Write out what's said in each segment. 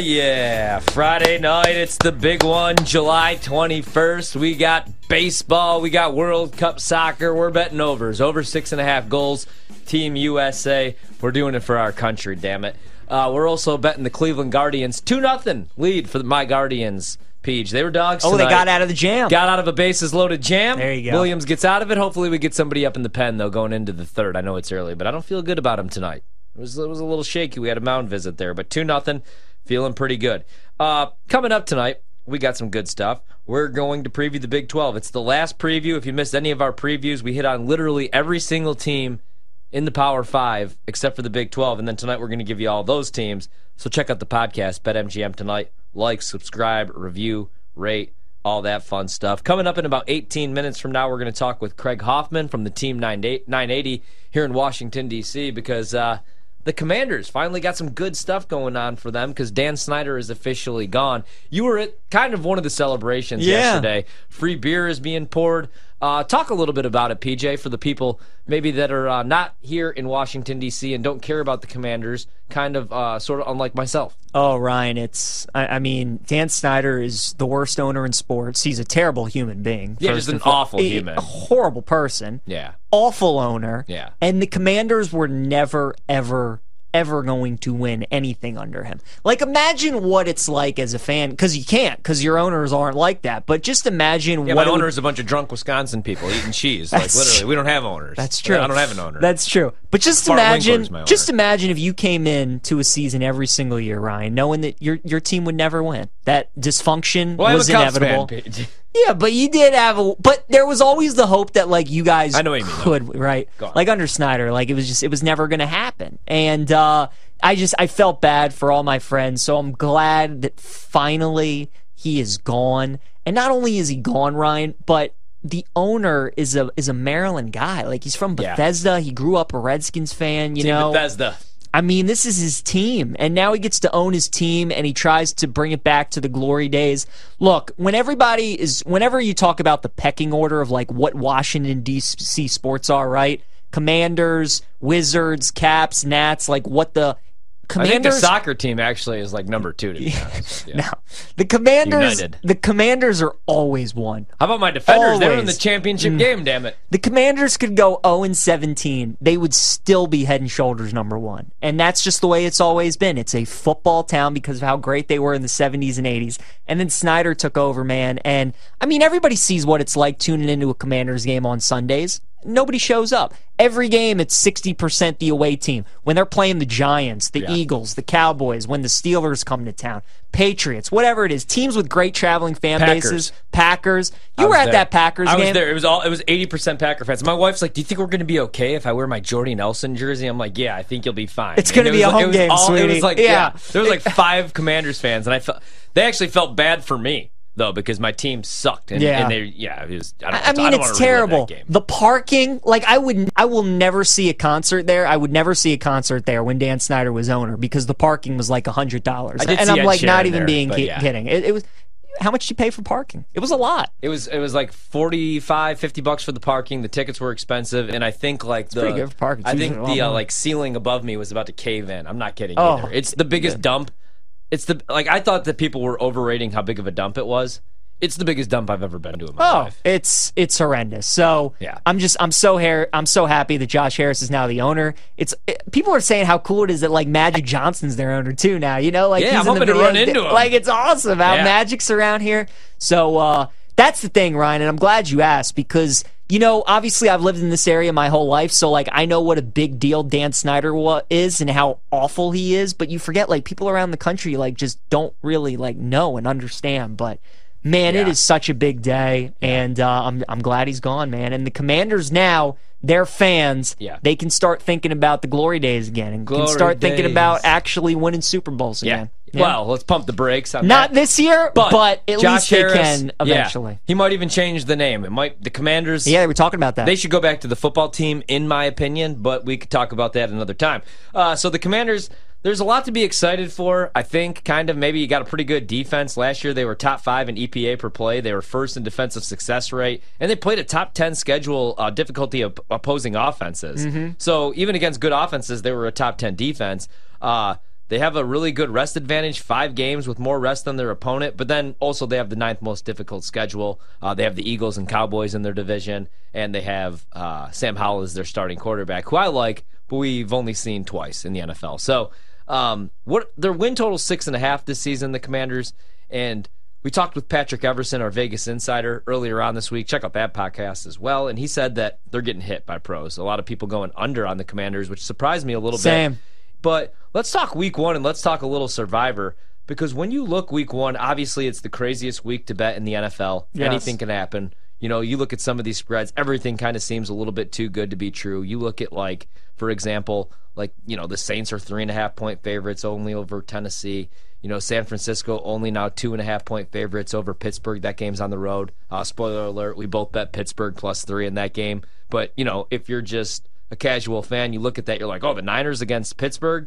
yeah. Friday night, it's the big one, July 21st. We got baseball, we got World Cup soccer. We're betting overs, over six and a half goals. Team USA. We're doing it for our country, damn it. Uh, we're also betting the Cleveland Guardians 2 0 lead for my Guardians. Peach. They were dogs. Oh, they got out of the jam. Got out of a bases loaded jam. There you go. Williams gets out of it. Hopefully, we get somebody up in the pen though, going into the third. I know it's early, but I don't feel good about him tonight. It was it was a little shaky. We had a mound visit there, but two nothing, feeling pretty good. Uh, coming up tonight, we got some good stuff. We're going to preview the Big 12. It's the last preview. If you missed any of our previews, we hit on literally every single team in the Power Five except for the Big 12. And then tonight we're going to give you all those teams. So check out the podcast, BetMGM tonight. Like, subscribe, review, rate, all that fun stuff. Coming up in about 18 minutes from now, we're going to talk with Craig Hoffman from the Team 980 here in Washington, D.C., because uh, the Commanders finally got some good stuff going on for them because Dan Snyder is officially gone. You were at kind of one of the celebrations Yeah. yesterday. Free beer is being poured. Uh, talk a little bit about it, PJ, for the people maybe that are uh, not here in Washington, D.C. and don't care about the Commanders, kind of uh, sort of unlike myself. Oh, Ryan, it's. I, I mean, Dan Snyder is the worst owner in sports. He's a terrible human being. Yeah, just an awful a- human. A horrible person. Yeah. Awful owner. Yeah. And the Commanders were never, ever, ever going to win anything under him. Like, imagine what it's like as a fan, because you can't, because your owners aren't like that. But just imagine Yeah, what my it would- owner is a bunch of drunk Wisconsin people eating cheese. like, literally, we don't have owners. That's true. I don't have an owner. That's true. But just Bart imagine, just imagine if you came in to a season every single year, Ryan, knowing that your your team would never win. That dysfunction well, was I'm a Cubs inevitable. Yeah, but you did have a. But there was always the hope that like you guys I know you mean, could right, like under Snyder, like it was just it was never going to happen, and uh, I just I felt bad for all my friends, so I'm glad that finally he is gone, and not only is he gone, Ryan, but the owner is a is a Maryland guy. Like he's from Yeah. Bethesda. He grew up a Redskins fan. You Team know, Bethesda. I mean, this is his team, and now he gets to own his team, and he tries to bring it back to the glory days. Look, when everybody is, whenever you talk about the pecking order of like what Washington D.C. sports are, right? Commanders, Wizards, Caps, Nats, like what the I think the soccer team actually is like number two to. Yeah. now, the Commanders, United. the Commanders are always one. How about my defenders? They were in the Always. Mm. championship game. Damn it! The Commanders could go 0 and 17. They would still be head and shoulders number one. And that's just the way it's always been. It's a football town because of how great they were in the 70s and 80s. And then Snyder took over, man. And I mean, everybody sees what it's like tuning into a Commanders game on Sundays. Nobody shows up. Every game, it's 60% the away team. When they're playing the Giants, the Yeah. Eagles, the Cowboys, when the Steelers come to town, Patriots, whatever it is, teams with great traveling fan Packers. bases, Packers. I You were at there. that Packers I game. was there. It was all. It was eighty percent Packer fans. My wife's like, "Do you think we're going to be okay if I wear my Jordy Nelson jersey?" I'm like, "Yeah, I think you'll be fine." It's And gonna be was a home it game, all- It sweetie. was like, Yeah. yeah, there was like five Commanders fans, and I felt they actually felt bad for me though because my team sucked. And, Yeah. and they, yeah, it was. I, don't, I mean, I it's terrible. Game. The parking, like I would, I will never see a concert there. I would never see a concert there when Dan Snyder was owner because the parking was like a hundred dollars, and I'm like not even there, being ki- yeah. kidding. It, it was how much did you pay for parking? It was a lot. It was it was like 45 50 bucks for the parking. The tickets were expensive and I think like the for parking. I think the uh, like ceiling above me was about to cave in. I'm not kidding Oh, either. It's the biggest dump. It's the like I thought that people were overrating how big of a dump it was. It's the biggest dump I've ever been to in my Oh, life. it's it's horrendous. So Yeah. I'm just I'm so hair I'm so happy that Josh Harris is now the owner. It's it, people are saying how cool it is that like Magic Johnson's their owner too now. You know, like Yeah, he's I'm in the hoping to video run into him. Like it's awesome how Yeah. Magic's around here. So uh, that's the thing, Ryan, and I'm glad you asked because. You know, obviously, I've lived in this area my whole life, so like I know what a big deal Dan Snyder is and how awful he is. But you forget, like people around the country, like just don't really like know and understand. But man, it Yeah. is such a big day, and uh, I'm I'm glad he's gone, man. And the Commanders now, their fans, Yeah. they can start thinking about the glory days again, and Glory can start thinking about actually winning Super Bowls Yeah. again. Well, let's pump the brakes on not that. this year, but, but, at Josh least Harris, they can yeah. eventually. He might even change the name. It might the Commanders Yeah, we're talking about that. They should go back to the football team, in my opinion, but we could talk about that another time. Uh, so the Commanders, there's a lot to be excited for. I think, kind of, maybe you got a pretty good defense. Last year, they were top five in EPA per play. They were first in defensive success rate, and they played a top 10 schedule uh, difficulty of opposing offenses. So even against good offenses, they were a top 10 defense. Uh, They have a really good rest advantage, five games with more rest than their opponent. But then also they have the ninth most difficult schedule. Uh, they have the Eagles and Cowboys in their division, and they have uh, Sam Howell as their starting quarterback, who I like, but we've only seen twice in the NFL. So um, what their win total six and a half this season, the Commanders, and we talked with Patrick Everson, our Vegas insider, earlier on this week. Check out that podcast as well. And he said that they're getting hit by pros. A lot of people going under on the Commanders, which surprised me a little Same. bit. But let's talk week one and let's talk a little survivor. Because when you look week one, obviously it's the craziest week to bet in the NFL. Yes. Anything can happen. You know, you look at some of these spreads, everything kind of seems a little bit too good to be true. You look at, like, for example, like, you know, the Saints are three and a half point favorites only over Tennessee. You know, San Francisco only now two and a half point favorites over Pittsburgh. That game's on the road. Uh, spoiler alert: we both bet Pittsburgh plus three in that game. But you know, if you're just a casual fan, you look at that, you're like, oh, the Niners against Pittsburgh,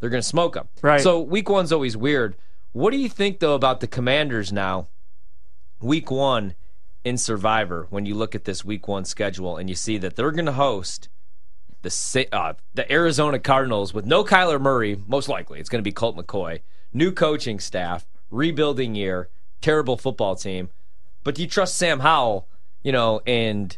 they're going to smoke them. Right. So week one's always weird. What do you think though about the Commanders now? Week one in Survivor, when you look at this week one schedule and you see that they're going to host the uh, the Arizona Cardinals with no Kyler Murray, most likely it's going to be Colt McCoy, new coaching staff, rebuilding year, terrible football team. But do you trust Sam Howell? You know, and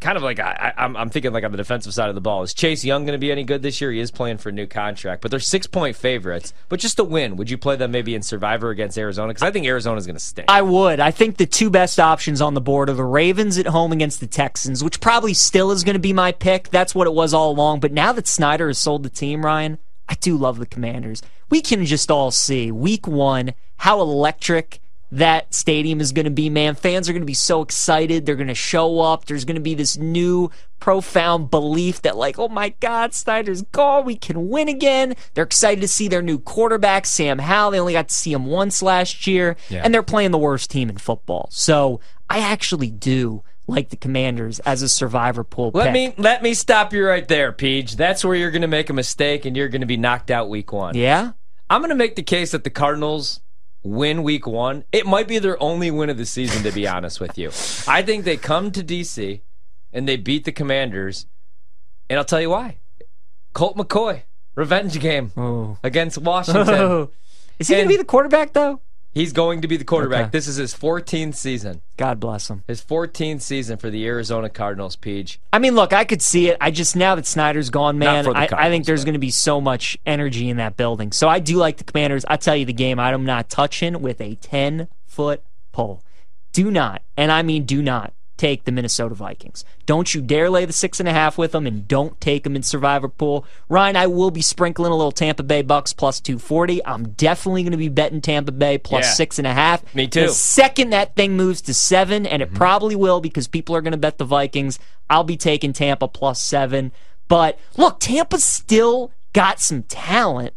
kind of like I, I, I'm, I'm thinking like on the defensive side of the ball. Is Chase Young going to be any good this year? He is playing for a new contract, but they're six point favorites. But just to win, would you play them maybe in Survivor against Arizona? Because I think Arizona's going to stink. I would. I think the two best options on the board are the Ravens at home against the Texans, which probably still is going to be my pick. That's what it was all along. But now that Snyder has sold the team, Ryan, I do love the Commanders. We can just all see week one how electric that stadium is going to be, man. Fans are going to be so excited. They're going to show up. There's going to be this new profound belief that, like, oh my God, Snyder's gone. We can win again. They're excited to see their new quarterback, Sam Howell. They only got to see him once last year, Yeah. and they're playing the worst team in football. So I actually do like the Commanders as a survivor pool Let pick. me let me stop you right there, Peach. That's where you're going to make a mistake and you're going to be knocked out week one. yeah? I'm going to make the case that the Cardinals win week one. It might be their only win of the season, to be honest with you. I think they come to DC and they beat the Commanders, and I'll tell you why. Colt McCoy, revenge game Oh. against Washington. Is he going to be the quarterback, though? He's going to be the quarterback. Okay. This is his 14th season. God bless him. His 14th season for the Arizona Cardinals, Peach. I mean, look, I could see it. I just now that Snyder's gone, man, I, I think there's going to be so much energy in that building. So I do like the Commanders. I tell you, the game I'm not touching with a 10 foot pole. Do not, and I mean do not, take the Minnesota Vikings. Don't you dare lay the six and a half with them, and don't take them in Survivor Pool. Ryan, I will be sprinkling a little Tampa Bay Bucks plus 240. I'm definitely going to be betting Tampa Bay plus Yeah. six and a half. Me too. The second that thing moves to seven, and it mm-hmm. probably will because people are going to bet the Vikings, I'll be taking Tampa plus seven. But look, Tampa's still got some talent.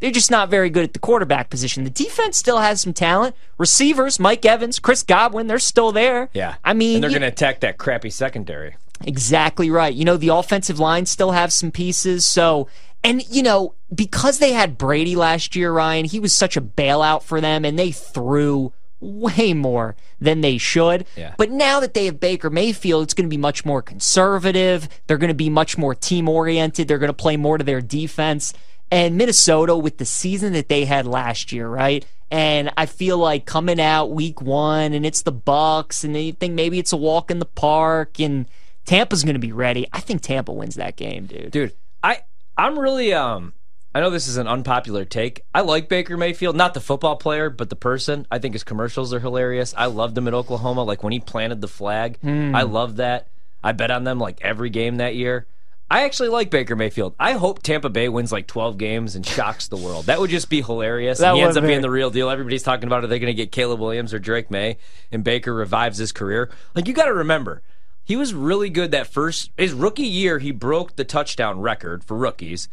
They're just not very good at the quarterback position. The defense still has some talent. Receivers, Mike Evans, Chris Godwin, they're still there. Yeah. I mean, and they're going to attack that crappy secondary. Exactly right. You know, the offensive line still have some pieces. So, and, you know, because they had Brady last year, Ryan, he was such a bailout for them, and they threw way more than they should. Yeah. But now that they have Baker Mayfield, it's going to be much more conservative. They're going to be much more team oriented. They're going to play more to their defense. And Minnesota, with the season that they had last year, right? And I feel like coming out week one, and it's the Bucks, and they think maybe it's a walk in the park, and Tampa's going to be ready. I think Tampa wins that game, dude. Dude, I I'm really um I know this is an unpopular take. I like Baker Mayfield, not the football player, but the person. I think his commercials are hilarious. I loved him at Oklahoma, like when he planted the flag. I love that. I bet on them like every game that year. I actually like Baker Mayfield. I hope Tampa Bay wins like 12 games and shocks the world. That would just be hilarious. That and he ends up be. being the real deal. Everybody's talking about are they going to get Caleb Williams or Drake Maye and Baker revives his career. Like you got to remember, he was really good that first his rookie year. He broke the touchdown record for rookies.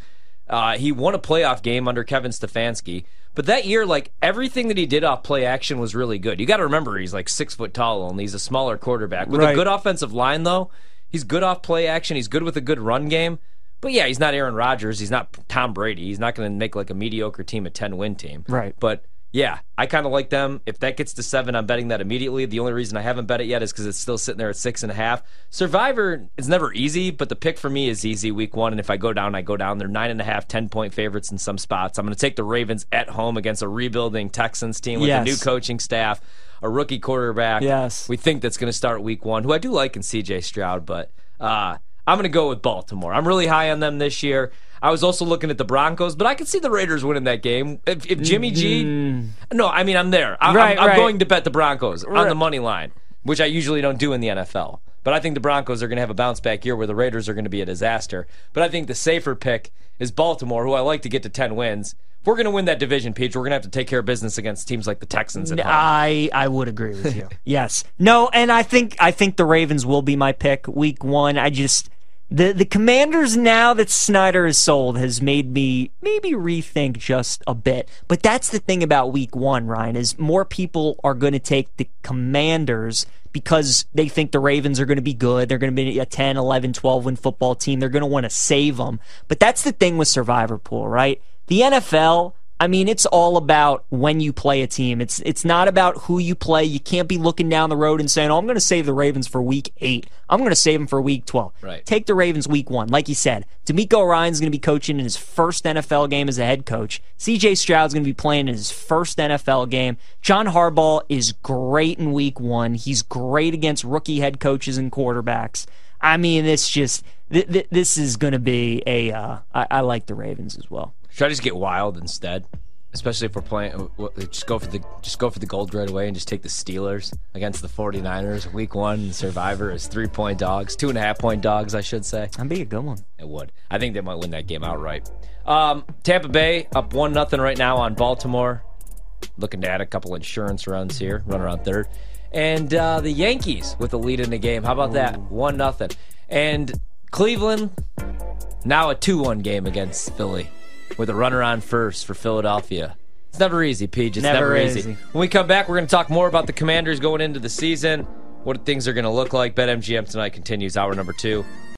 Uh, he won a playoff game under Kevin Stefanski. But that year, like everything that he did off play action was really good. You got to remember he's like six foot tall only. He's a smaller quarterback with a good offensive line though. He's good off play action. He's good with a good run game. But yeah, he's not Aaron Rodgers. He's not Tom Brady. He's not going to make like a mediocre team a ten win team. Right. But Yeah, I kind of like them. If that gets to seven, I'm betting that immediately. The only reason I haven't bet it yet is because it's still sitting there at six and a half. Survivor is never easy, but the pick for me is easy week one. And if I go down, I go down. They're nine and a half, 10 point favorites in some spots. I'm going to take the Ravens at home against a rebuilding Texans team with Yes. a new coaching staff, a rookie quarterback. Yes. We think that's going to start week one, who I do like in CJ Stroud, but uh, I'm going to go with Baltimore. I'm really high on them this year. I was also looking at the Broncos, but I could see the Raiders winning that game. If, if Jimmy G. No, I mean, I'm there. I, Mm-hmm. Right, I'm, I'm right. going to bet the Broncos on Right. the money line, which I usually don't do in the NFL. But I think the Broncos are going to have a bounce back year where the Raiders are going to be a disaster. But I think the safer pick is Baltimore, who I like to get to 10 wins. We're going to win that division, Peach, we're going to have to take care of business against teams like the Texans. I I would agree with you. yes. No, and I think I think the Ravens will be my pick week one. I just the the Commanders now that Snyder is sold has made me maybe rethink just a bit. But that's the thing about week one, Ryan, is more people are going to take the Commanders because they think the Ravens are going to be good. They're going to be a 10, 11, 12 win football team. They're going to want to save them. But that's the thing with Survivor Pool, right? The NFL, I mean, it's all about when you play a team. It's it's not about who you play. You can't be looking down the road and saying, "Oh, I'm going to save the Ravens for week 8. I'm going to save them for week 12." Right. Take the Ravens week 1. Like you said, DeMeco Ryans going to be coaching in his first NFL game as a head coach. CJ Stroud's going to be playing in his first NFL game. John Harbaugh is great in week 1. He's great against rookie head coaches and quarterbacks. I mean, it's just th- th- this is going to be a. Uh, I, I like the Ravens as well. Should I just get wild instead? Especially if we're playing, uh, just go for the just go for the gold right away and just take the Steelers against the 49ers. Week one, Survivor is three point dogs, two and a half point dogs, I should say. That'd be a good one. It would. I think they might win that game outright. Um, Tampa Bay up one nothing right now on Baltimore. Looking to add a couple insurance runs here, run around third, and uh, the Yankees with the lead in the game. How about that? One nothing. And Cleveland now a two one game against Philly with a runner on first for Philadelphia. It's never easy, Peach. It's never, Never easy. easy. When we come back, we're going to talk more about the Commanders going into the season, what things are going to look like. BetMGM tonight continues hour number two.